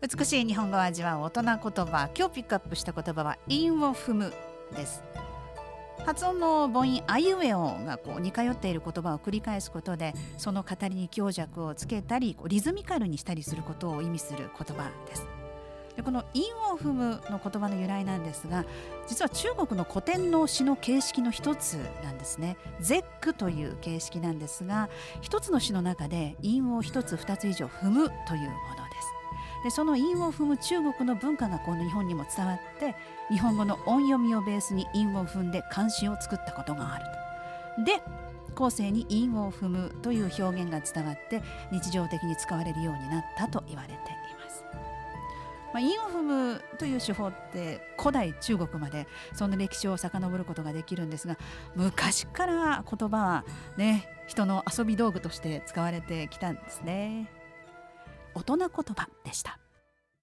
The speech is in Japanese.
美しい日本語を味わう大人言葉。今日ピックアップした言葉は韻を踏むです。発音の母音あいうえおがこう似通っている言葉を繰り返すことでその語りに強弱をつけたりリズミカルにしたりすることを意味する言葉です。でこの韻を踏むの言葉の由来なんですが実は中国の古典の詩の形式の一つなんですね。絶句という形式なんですが一つの詩の中で韻を一つ二つ以上踏むというもの。でその韻を踏む中国の文化がこの日本にも伝わって日本語の音読みをベースに韻を踏んで漢詩を作ったことがあると。で後世に韻を踏むという表現が伝わって日常的に使われるようになったと言われています。まあ、韻を踏むという手法って古代中国までそんな歴史を遡ることができるんですが昔から言葉はね人の遊び道具として使われてきたんですね。大人言葉でした。